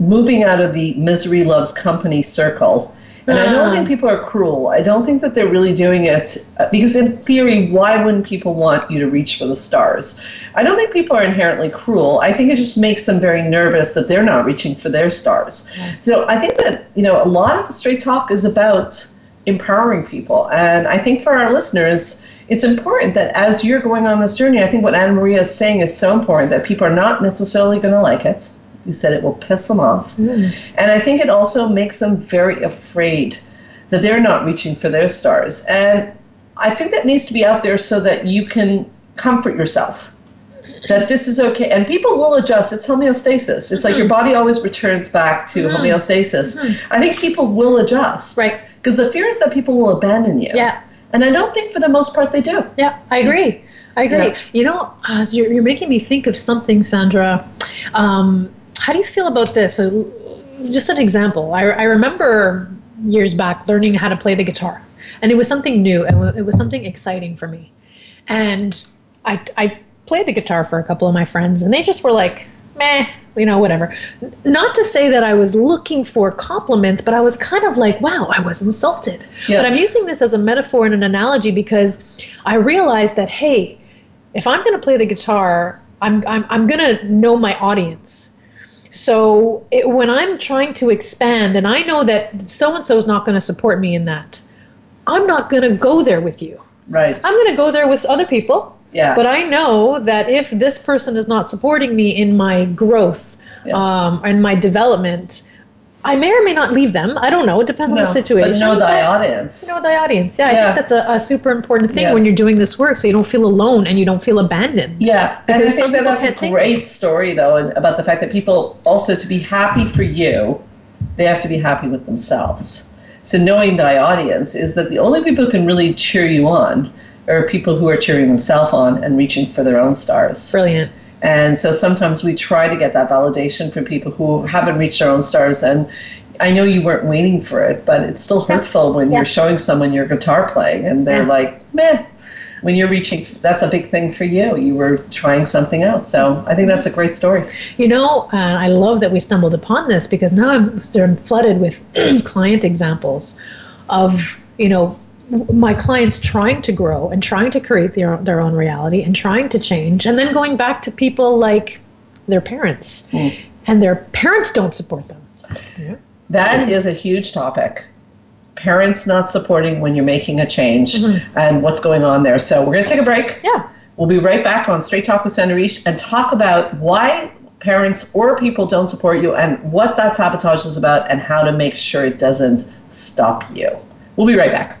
A: moving out of the misery loves company circle and I don't think ah. people are cruel. I don't think that they're really doing it uh, because, in theory, why wouldn't people want you to reach for the stars? I don't think people are inherently cruel. I think it just makes them very nervous that they're not reaching for their stars. So I think that, you know, a lot of the straight talk is about empowering people. And I think for our listeners, it's important that as you're going on this journey, I think what Anna Maria is saying is so important that people are not necessarily going to like it you said it will piss them off. Mm. And I think it also makes them very afraid that they're not reaching for their stars. And I think that needs to be out there so that you can comfort yourself that this is okay. And people will adjust. It's homeostasis. It's like your body always returns back to mm homeostasis. Mm-hmm. I think people will adjust.
B: Right.
A: Because the fear is that people will abandon you.
B: Yeah.
A: And I don't think for the most part they do.
B: Yeah, I agree. I agree. Yeah. You know, as you're, you're making me think of something, Sandra. Um, how do you feel about this? So, just an example. I, I remember years back learning how to play the guitar, and it was something new and it was something exciting for me. And I, I played the guitar for a couple of my friends, and they just were like, meh, you know, whatever. Not to say that I was looking for compliments, but I was kind of like, wow, I was insulted. Yeah. But I'm using this as a metaphor and an analogy because I realized that, hey, if I'm going to play the guitar, I'm, I'm, I'm going to know my audience. So it, when I'm trying to expand and I know that so and so is not going to support me in that, I'm not going to go there with you.
A: Right.
B: I'm going to go there with other people.
A: Yeah.
B: But I know that if this person is not supporting me in my growth, yeah. um, and my development, I may or may not leave them. I don't know. It depends no, on the situation.
A: But know thy audience.
B: Know thy audience. Yeah, yeah, I think that's a, a super important thing yeah. when you're doing this work, so you don't feel alone and you don't feel abandoned.
A: Yeah, and I think that that's a great story though, and about the fact that people also to be happy for you, they have to be happy with themselves. So knowing thy audience is that the only people who can really cheer you on are people who are cheering themselves on and reaching for their own stars.
B: Brilliant.
A: And so sometimes we try to get that validation from people who haven't reached their own stars. And I know you weren't waiting for it, but it's still hurtful when yeah. you're showing someone your guitar playing and they're yeah. like, meh. When you're reaching, that's a big thing for you. You were trying something out. So I think that's a great story.
B: You know, uh, I love that we stumbled upon this because now I'm, I'm flooded with client examples of, you know, my clients trying to grow and trying to create their, their own reality and trying to change and then going back to people like their parents. Mm. and their parents don't support them.
A: Yeah. that is a huge topic. Parents not supporting when you're making a change mm-hmm. and what's going on there. So we're going to take a break.
B: Yeah.
A: We'll be right back on straight talk with sandra Reich and talk about why parents or people don't support you and what that sabotage is about and how to make sure it doesn't stop you. We'll be right back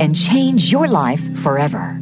F: and change your life forever.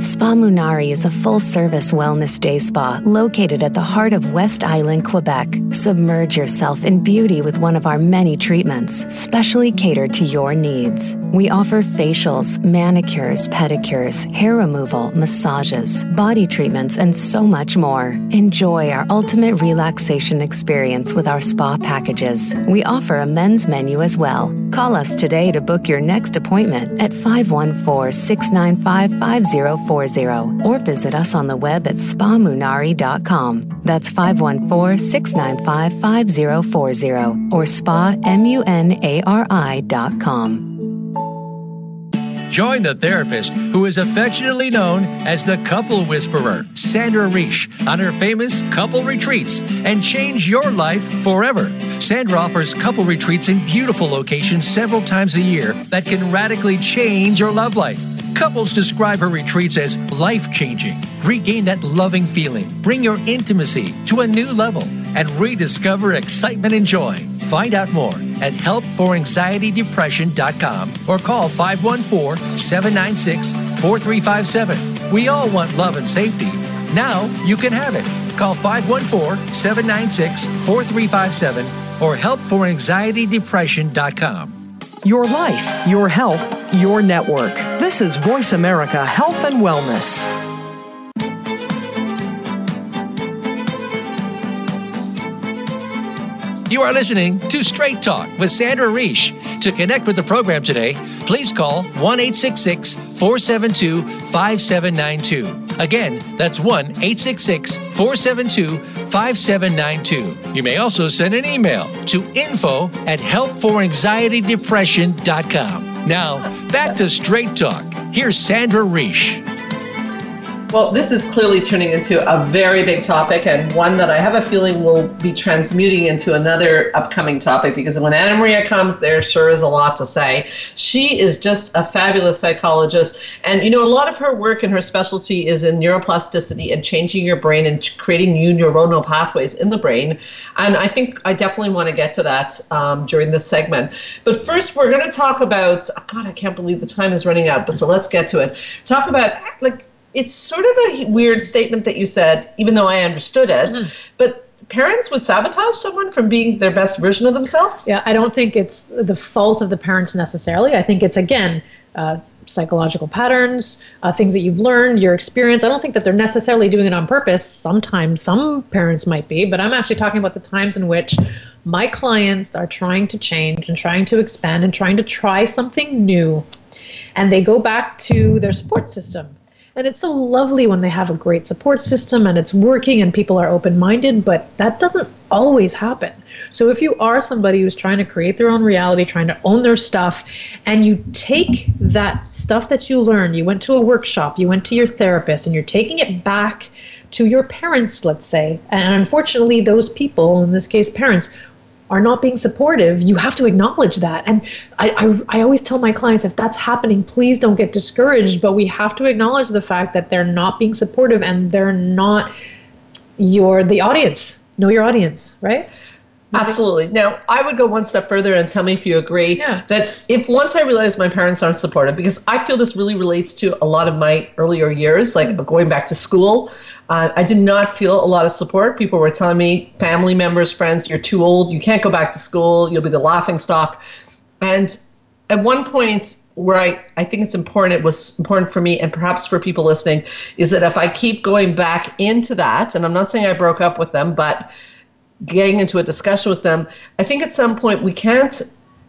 D: Spa Munari is a full service wellness day spa located at the heart of West Island, Quebec. Submerge yourself in beauty with one of our many treatments, specially catered to your needs. We offer facials, manicures, pedicures, hair removal, massages, body treatments, and so much more. Enjoy our ultimate relaxation experience with our spa packages. We offer a men's menu as well. Call us today to book your next appointment at 514 695 5040 or visit us on the web at spamunari.com. That's 514 695 5040 or spamunari.com.
E: Join the therapist who is affectionately known as the couple whisperer, Sandra Reich, on her famous couple retreats and change your life forever. Sandra offers couple retreats in beautiful locations several times a year that can radically change your love life. Couples describe her retreats as life changing. Regain that loving feeling, bring your intimacy to a new level, and rediscover excitement and joy. Find out more at helpforanxietydepression.com or call 514 796 4357. We all want love and safety. Now you can have it. Call 514 796 4357 or helpforanxietydepression.com.
C: Your life, your health, your network. This is Voice America Health and Wellness.
E: You are listening to Straight Talk with Sandra Reich. To connect with the program today, please call 1 472 5792. Again, that's 1 472 5792. You may also send an email to info at helpforanxietydepression.com. Now, back to Straight Talk. Here's Sandra Reich.
A: Well, this is clearly turning into a very big topic and one that I have a feeling will be transmuting into another upcoming topic because when Anna Maria comes, there sure is a lot to say. She is just a fabulous psychologist. And, you know, a lot of her work and her specialty is in neuroplasticity and changing your brain and creating new neuronal pathways in the brain. And I think I definitely want to get to that um, during this segment. But first, we're going to talk about, God, I can't believe the time is running out, but so let's get to it. Talk about, like, it's sort of a weird statement that you said, even though I understood it. Mm-hmm. But parents would sabotage someone from being their best version of themselves?
B: Yeah, I don't think it's the fault of the parents necessarily. I think it's, again, uh, psychological patterns, uh, things that you've learned, your experience. I don't think that they're necessarily doing it on purpose. Sometimes some parents might be, but I'm actually talking about the times in which my clients are trying to change and trying to expand and trying to try something new. And they go back to their support system and it's so lovely when they have a great support system and it's working and people are open minded, but that doesn't always happen. So if you are somebody who's trying to create their own reality, trying to own their stuff, and you take that stuff that you learned, you went to a workshop, you went to your therapist, and you're taking it back to your parents, let's say, and unfortunately, those people, in this case, parents, are not being supportive, you have to acknowledge that. And I, I, I, always tell my clients if that's happening, please don't get discouraged. But we have to acknowledge the fact that they're not being supportive and they're not your the audience. Know your audience, right?
A: Absolutely. Now, I would go one step further and tell me if you agree yeah. that if once I realized my parents aren't supportive, because I feel this really relates to a lot of my earlier years, like mm-hmm. going back to school. Uh, I did not feel a lot of support. People were telling me, family members, friends, you're too old, you can't go back to school, you'll be the laughing stock. And at one point where I, I think it's important, it was important for me and perhaps for people listening, is that if I keep going back into that, and I'm not saying I broke up with them, but getting into a discussion with them, I think at some point we can't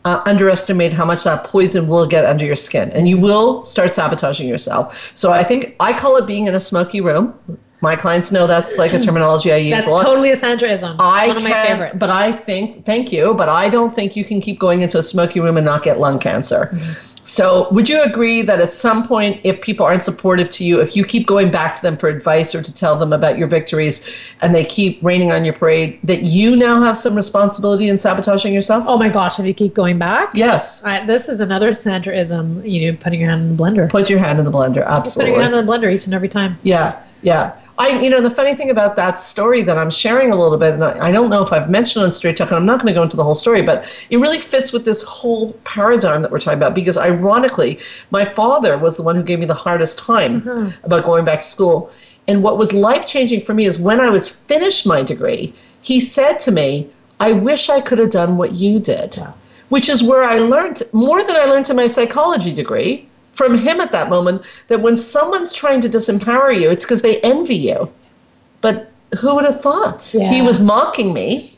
A: uh, underestimate how much that poison will get under your skin and you will start sabotaging yourself. So I think I call it being in a smoky room. My clients know that's like a terminology I use
B: that's
A: a lot.
B: totally a Sandraism. I one of my favorites.
A: But I think, thank you, but I don't think you can keep going into a smoky room and not get lung cancer. Mm-hmm. So, would you agree that at some point, if people aren't supportive to you, if you keep going back to them for advice or to tell them about your victories and they keep raining on your parade, that you now have some responsibility in sabotaging yourself?
B: Oh my gosh, if you keep going back?
A: Yes.
B: Uh, this is another Sandraism, you know, putting your hand in the blender.
A: Put your hand in the blender, absolutely.
B: Putting your hand in the blender each and every time.
A: Yeah, yeah. I, you know, the funny thing about that story that I'm sharing a little bit, and I, I don't know if I've mentioned on Straight Talk, and I'm not going to go into the whole story, but it really fits with this whole paradigm that we're talking about. Because ironically, my father was the one who gave me the hardest time mm-hmm. about going back to school. And what was life changing for me is when I was finished my degree, he said to me, I wish I could have done what you did. Yeah. Which is where I learned more than I learned in my psychology degree from him at that moment that when someone's trying to disempower you, it's because they envy you. But who would have thought? Yeah. He was mocking me.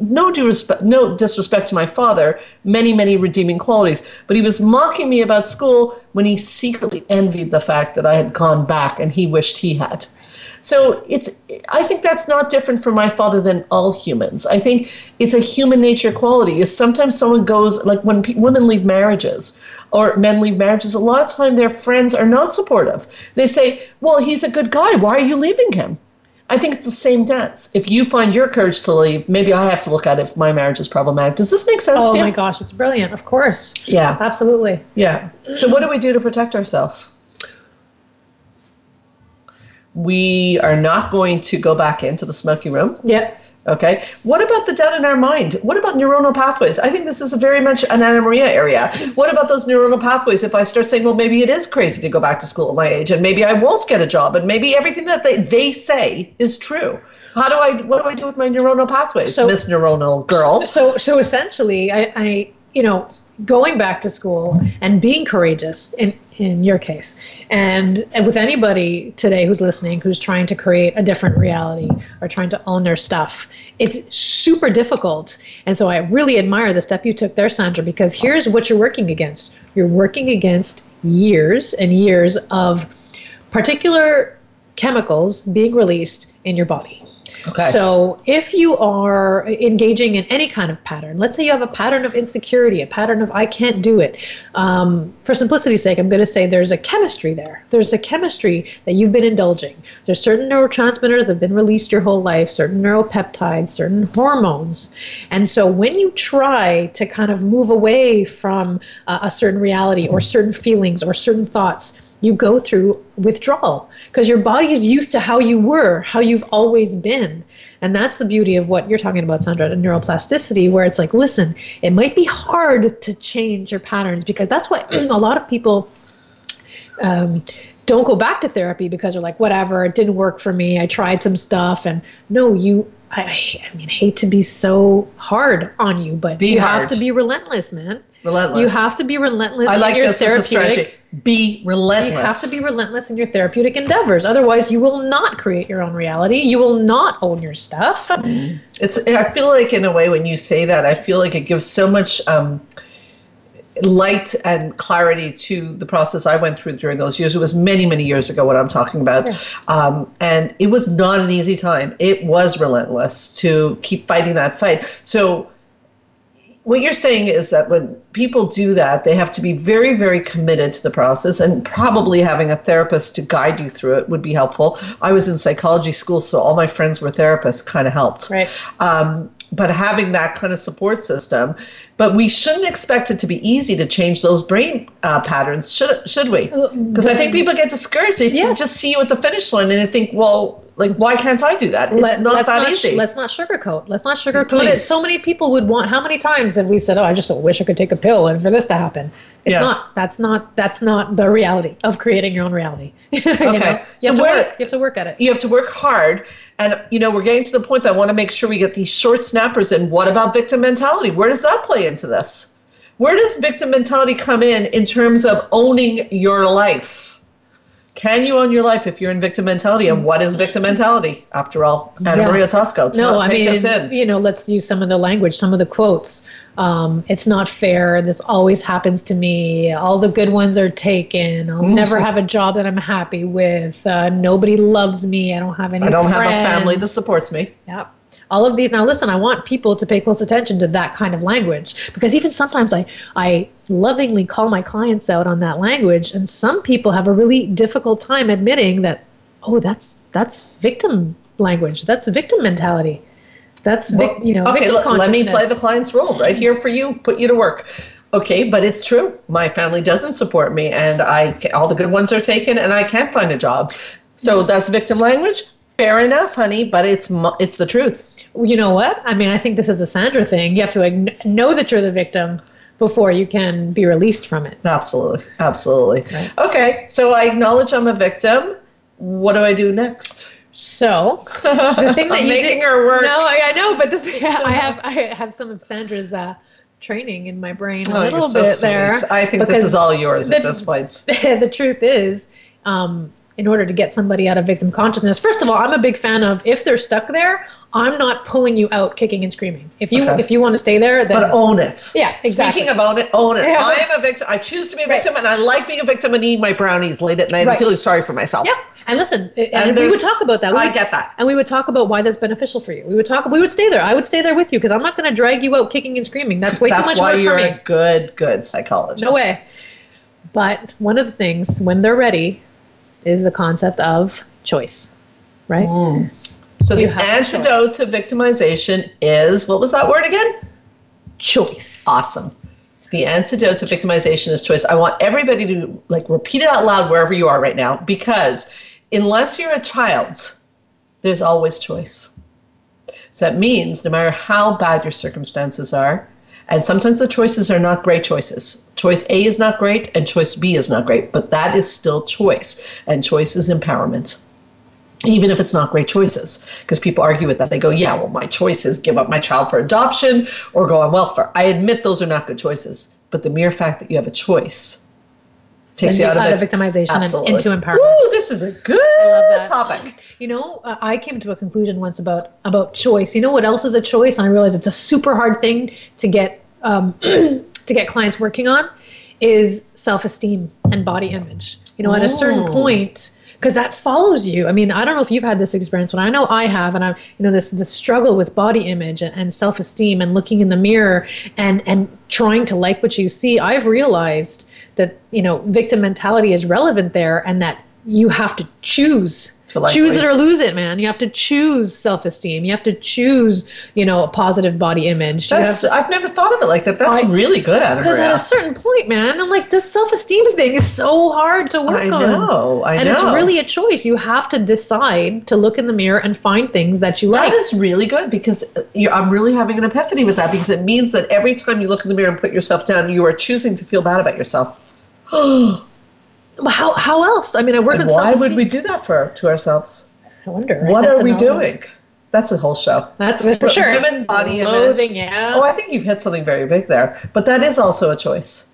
A: No due respect, no disrespect to my father. Many, many redeeming qualities. But he was mocking me about school when he secretly envied the fact that I had gone back, and he wished he had. So it's I think that's not different for my father than all humans. I think it's a human nature quality. Is sometimes someone goes like when pe- women leave marriages or men leave marriages, a lot of time their friends are not supportive. They say, "Well, he's a good guy. Why are you leaving him?" I think it's the same dance. If you find your courage to leave, maybe I have to look at if my marriage is problematic. Does this make sense?
B: Oh my gosh, it's brilliant. Of course.
A: Yeah.
B: Absolutely.
A: Yeah. So what do we do to protect ourselves? we are not going to go back into the smoky room.
B: Yeah.
A: Okay. What about the doubt in our mind? What about neuronal pathways? I think this is very much an Anna Maria area. What about those neuronal pathways? If I start saying, well, maybe it is crazy to go back to school at my age, and maybe I won't get a job, and maybe everything that they, they say is true. How do I? What do I do with my neuronal pathways, so, Miss Neuronal Girl?
B: So, so essentially, I, I you know, going back to school and being courageous in, in your case. And, and with anybody today who's listening who's trying to create a different reality or trying to own their stuff it's super difficult. And so i really admire the step you took there sandra because here's what you're working against. You're working against years and years of particular chemicals being released in your body
A: Okay.
B: So if you are engaging in any kind of pattern, let's say you have a pattern of insecurity, a pattern of I can't do it. Um, for simplicity's sake, I'm going to say there's a chemistry there. There's a chemistry that you've been indulging. There's certain neurotransmitters that have been released your whole life, certain neuropeptides, certain hormones. And so when you try to kind of move away from uh, a certain reality or certain feelings or certain thoughts, you go through withdrawal because your body is used to how you were, how you've always been. And that's the beauty of what you're talking about, Sandra, and neuroplasticity, where it's like, listen, it might be hard to change your patterns because that's why a lot of people um, don't go back to therapy because they're like, whatever, it didn't work for me. I tried some stuff. And no, you, I, I mean, hate to be so hard on you, but be you hard. have to be relentless, man
A: Relentless.
B: You have to be relentless
A: I like
B: in your
A: this as a
B: therapeutic.
A: strategy. Be relentless.
B: You have to be relentless in your therapeutic endeavors. Otherwise, you will not create your own reality. You will not own your stuff.
A: It's. I feel like in a way when you say that, I feel like it gives so much um, light and clarity to the process I went through during those years. It was many, many years ago. What I'm talking about, um, and it was not an easy time. It was relentless to keep fighting that fight. So. What you're saying is that when people do that, they have to be very, very committed to the process, and probably having a therapist to guide you through it would be helpful. I was in psychology school, so all my friends were therapists, kind of helped
B: Right.
A: um, but having that kind of support system. But we shouldn't expect it to be easy to change those brain uh, patterns, should should we? Because I think people get discouraged. They
B: Yes.
A: just see you at the finish line and they think, well, like why can't I do that? It's
B: Let,
A: not
B: let's
A: that
B: not,
A: easy.
B: Let's not sugarcoat. Let's not sugarcoat it. So many people would want. How many times have we said, "Oh, I just wish I could take a pill," and for this to happen? It's
A: Yeah.
B: not. That's not. That's not the reality of creating your own reality. you
A: Okay.
B: know? You
A: So
B: have to work. You have to work at it.
A: you have to work hard. And you know, we're getting to the point that I want to make sure we get these short snappers And What about victim mentality? Where does that play into this? Where does victim mentality come in in terms of owning your life? Can you own your life if you're in victim mentality? And what is victim mentality? After all, Anna
B: Yeah.
A: Maria Tosco,
B: No,
A: tell-
B: I mean, you know, let's use some of the language, some of the quotes. Um, it's not fair. This always happens to me. All the good ones are taken. I'll never have a job that I'm happy with. Uh, nobody loves me. I don't have any.
A: I don't have a family that supports me.
B: Yep. All of these. Now, listen. I want people to pay close attention to that kind of language because even sometimes I I lovingly call my clients out on that language, and some people have a really difficult time admitting that. Oh, that's that's victim language. That's victim mentality. That's vic, you know
A: okay, let me play the client's role right here for you, put you to work. Okay, but it's true. My family doesn't support me, and I all the good ones are taken, and I can't find a job. So that's victim language. Fair enough, honey, but it's it's the truth.
B: You know what? I mean, I think this is a Sandra thing. You have to know that you're the victim before you can be released from it.
A: Absolutely, absolutely.
B: Right.
A: Okay, so I acknowledge I'm a victim. What do I do next?
B: So the thing that you
A: making
B: did,
A: her work.
B: No, I, I know, but the I have I have some of Sandra's uh, training in my brain a
A: Oh,
B: little
A: so
B: bit
A: sweet.
B: there.
A: I think this is all yours at this point.
B: the truth is, um, in order to get somebody out of victim consciousness, first of all, I'm a big fan of if they're stuck there, I'm not pulling you out kicking and screaming. If you
A: Okay.
B: if you want to stay there, then
A: But own it.
B: Yeah, exactly.
A: Speaking of own it, own it.
B: Yeah.
A: I am a victim. I choose to be a
B: Right.
A: victim, and I like being a victim and eating my brownies late at night
B: I'm
A: feeling sorry for myself.
B: yeah. And listen, and,
A: And
B: we would talk about that. We
A: I
B: would-
A: get that.
B: and we would talk about why that's beneficial for you. We would talk. We would stay there. I would stay there with you because I'm not going to drag you out kicking and screaming. That's way
A: That's
B: too much work for me.
A: That's why you're a good, good psychologist.
B: No way. But one of the things when they're ready is the concept of choice, right?
A: Mm. So the
B: You a
A: antidote to victimization is what was that word again?
B: Choice.
A: Awesome. The antidote to victimization is choice. I want everybody to like repeat it out loud wherever you are right now because unless you're a child, there's always choice. So that means no matter how bad your circumstances are, and sometimes the choices are not great choices. Choice A is not great and choice B is not great, but that is still choice. And choice is empowerment even if it's not great choices. Because people argue with that. They go, yeah, well, my choice is give up my child for adoption or go on welfare. I admit those are not good choices. But the mere fact that you have a choice takes you out,
B: out
A: of, it.
B: victimization and into empowerment.
A: Woo, this is a good topic.
B: You know, uh, I came to a conclusion once about about choice. You know what else is a choice? And I realized it's a super hard thing to get um, to get clients working on is self esteem and body image. You know, at a certain point, because that follows you. I mean, I don't know if you've had this experience, but I know I have, and I'm, you know, this the struggle with body image and, and self esteem and looking in the mirror and and trying to like what you see. I've realized that you know victim mentality is relevant there, and that you have to choose Choose it or lose it, man. You have to choose self-esteem. You have to choose, you know, a positive body image.
A: That's,
B: to-
A: I've never thought of it like that. That's
B: I-
A: really good, Anna
B: because at a certain point, man, I'm like, this self-esteem thing is so hard to work
A: I
B: on.
A: know. I
B: and
A: know.
B: it's really a choice. You have to decide to look in the mirror and find things that you like.
A: That is really good because uh, I'm really having an epiphany with that because it means that every time you look in the mirror and put yourself down, you are choosing to feel bad about yourself.
B: how how else? I mean, I work
A: And
B: with
A: why
B: self-esteem.
A: would we do that for to ourselves?
B: I wonder. right?
A: What
B: That's
A: are we
B: another-
A: doing? that's a whole show.
B: That's for sure.
A: Women body
B: Loathing,
A: image.
B: yeah.
A: Oh, I think you've hit something very big there. But that is also a choice.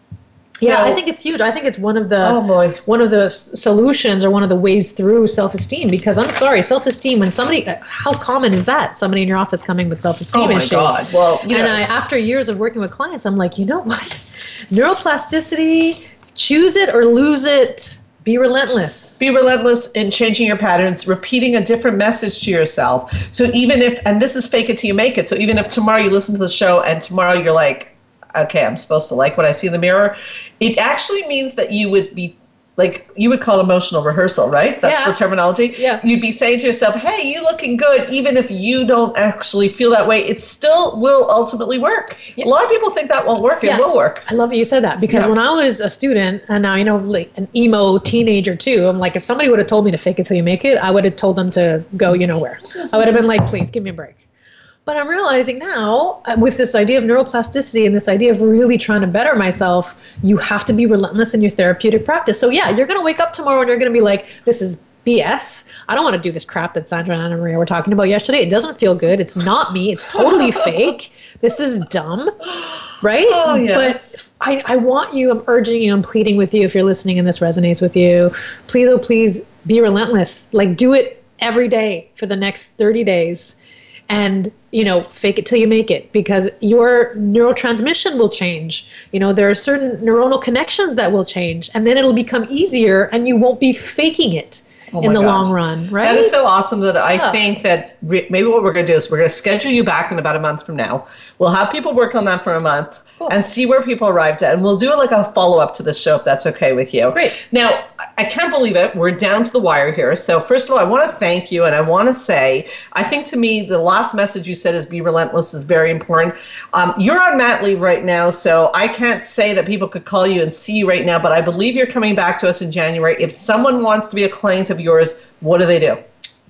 B: yeah,
A: So-
B: I think it's huge. I think it's one of the
A: Oh boy.
B: one of the solutions or one of the ways through self-esteem because I'm sorry, self-esteem when somebody uh, how common is that? Somebody in your office coming with self-esteem issues.
A: Oh my
B: issues.
A: God. Well, you
B: and
A: know,
B: I, after years of working with clients, I'm like, you know what? Neuroplasticity, choose it or lose it. Be relentless.
A: be relentless in changing your patterns, repeating a different message to yourself. So even if, and this is fake it till you make it. So even if tomorrow you listen to the show and tomorrow you're like, okay, I'm supposed to like what I see in the mirror, it actually means that you would be like you would call emotional rehearsal, right? That's
B: Yeah.
A: the terminology.
B: Yeah.
A: You'd be saying to yourself, "Hey, you looking good," even if you don't actually feel that way. It still will ultimately work.
B: Yeah.
A: A lot of people think that won't work. It
B: Yeah.
A: will work.
B: I love that you said that because when I was a student and now you know like an emo teenager too, I'm like if somebody would have told me to fake it till you make it, I would have told them to go you know where. I would have been like, please give me a break. But I'm realizing now uh, with this idea of neuroplasticity and this idea of really trying to better myself, you have to be relentless in your therapeutic practice. So yeah, you're gonna wake up tomorrow and you're gonna be like, this is BS. I don't want to do this crap that Sandra and Anna Maria were talking about yesterday. It doesn't feel good. It's not me. It's totally fake. This is dumb. Right?
A: Oh, yes.
B: But I, I want you, I'm urging you, I'm pleading with you if you're listening and this resonates with you. Please, oh, please be relentless. Like, do it every day for the next 30 days and you know fake it till you make it because your neurotransmission will change. You know there are certain neuronal connections that will change and then it'll become easier and you won't be faking it
A: Oh
B: in the long run right
A: That is so awesome that I
B: Yeah.
A: think that re- maybe what we're going to do is we're going to schedule you back in about a month from now. We'll have people work on that for a month
B: Cool.
A: and see where people arrived at. And we'll do like a follow up to the show if that's okay with you.
B: Great.
A: Now, I- I can't believe it. We're down to the wire here. So, first of all, I want to thank you and I want to say, I think to me, the last message you said is be relentless is very important. Um, you're on mat leave right now, so I can't say that people could call you and see you right now, but I believe you're coming back to us in January. If someone wants to be a client of yours, what do they do?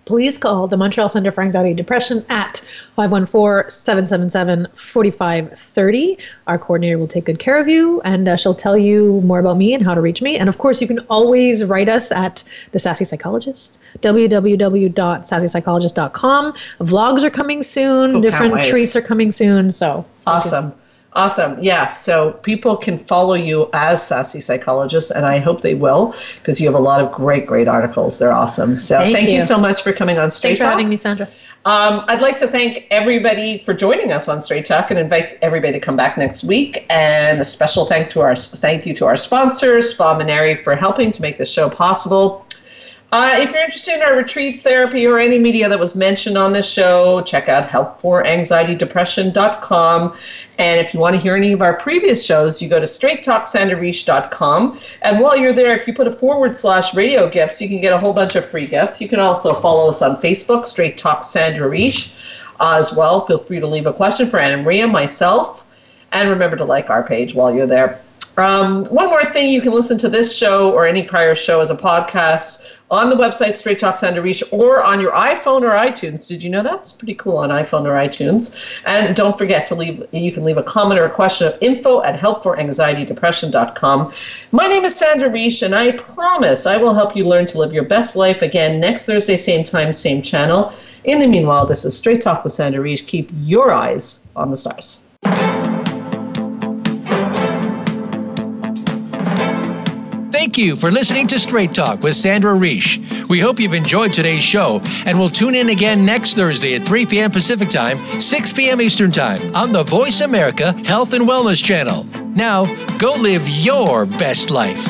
B: please call the Montreal Center for Anxiety and Depression at 514-777-4530. Our coordinator will take good care of you and uh, she'll tell you more about me and how to reach me. And of course, you can always write us at The Sassy Psychologist, www.sassypsychologist.com. Vlogs are coming soon,
A: Oh,
B: different treats are coming soon. So.
A: Awesome. Awesome. Yeah. So people can follow you as Sassy Psychologist, and I hope they will because you have a lot of great, great articles. They're awesome. So
B: Thank
A: thank, you.
B: you.
A: so much for coming on Straight Talk.
B: Thanks for having me, Sandra.
A: Um, I'd like to thank everybody for joining us on Straight Talk and invite everybody to come back next week. And a special thank to our thank you to our sponsors, Spa Munari, for helping to make this show possible. Uh, if you're interested in our retreats, therapy, or any media that was mentioned on this show, check out helpforanxietydepression.com. And if you want to hear any of our previous shows, you go to straighttalksandarish.com. And while you're there, if you put a forward slash radio gifts, you can get a whole bunch of free gifts. You can also follow us on Facebook, Straight Talk Sandra Reich, uh, as well. Feel free to leave a question for Anna Maria, myself, and remember to like our page while you're there. Um, one more thing, you can listen to this show or any prior show as a podcast on the website Straight Talk Sandra Reich or on your iPhone or iTunes. Did you know that? It's pretty cool on iPhone or iTunes. And don't forget to leave, you can leave a comment or a question of info at helpforanxietydepression.com. My name is Sandra Reich, and I promise I will help you learn to live your best life again next Thursday, same time, same channel. In the meanwhile, this is Straight Talk with Sandra Reich. Keep your eyes on the stars.
E: Thank you for listening to Straight Talk with Sandra Reich. We hope you've enjoyed today's show and we'll tune in again next Thursday at 3 p.m. Pacific Time, 6 p.m. Eastern Time on the Voice America Health and Wellness Channel. Now, go live your best life.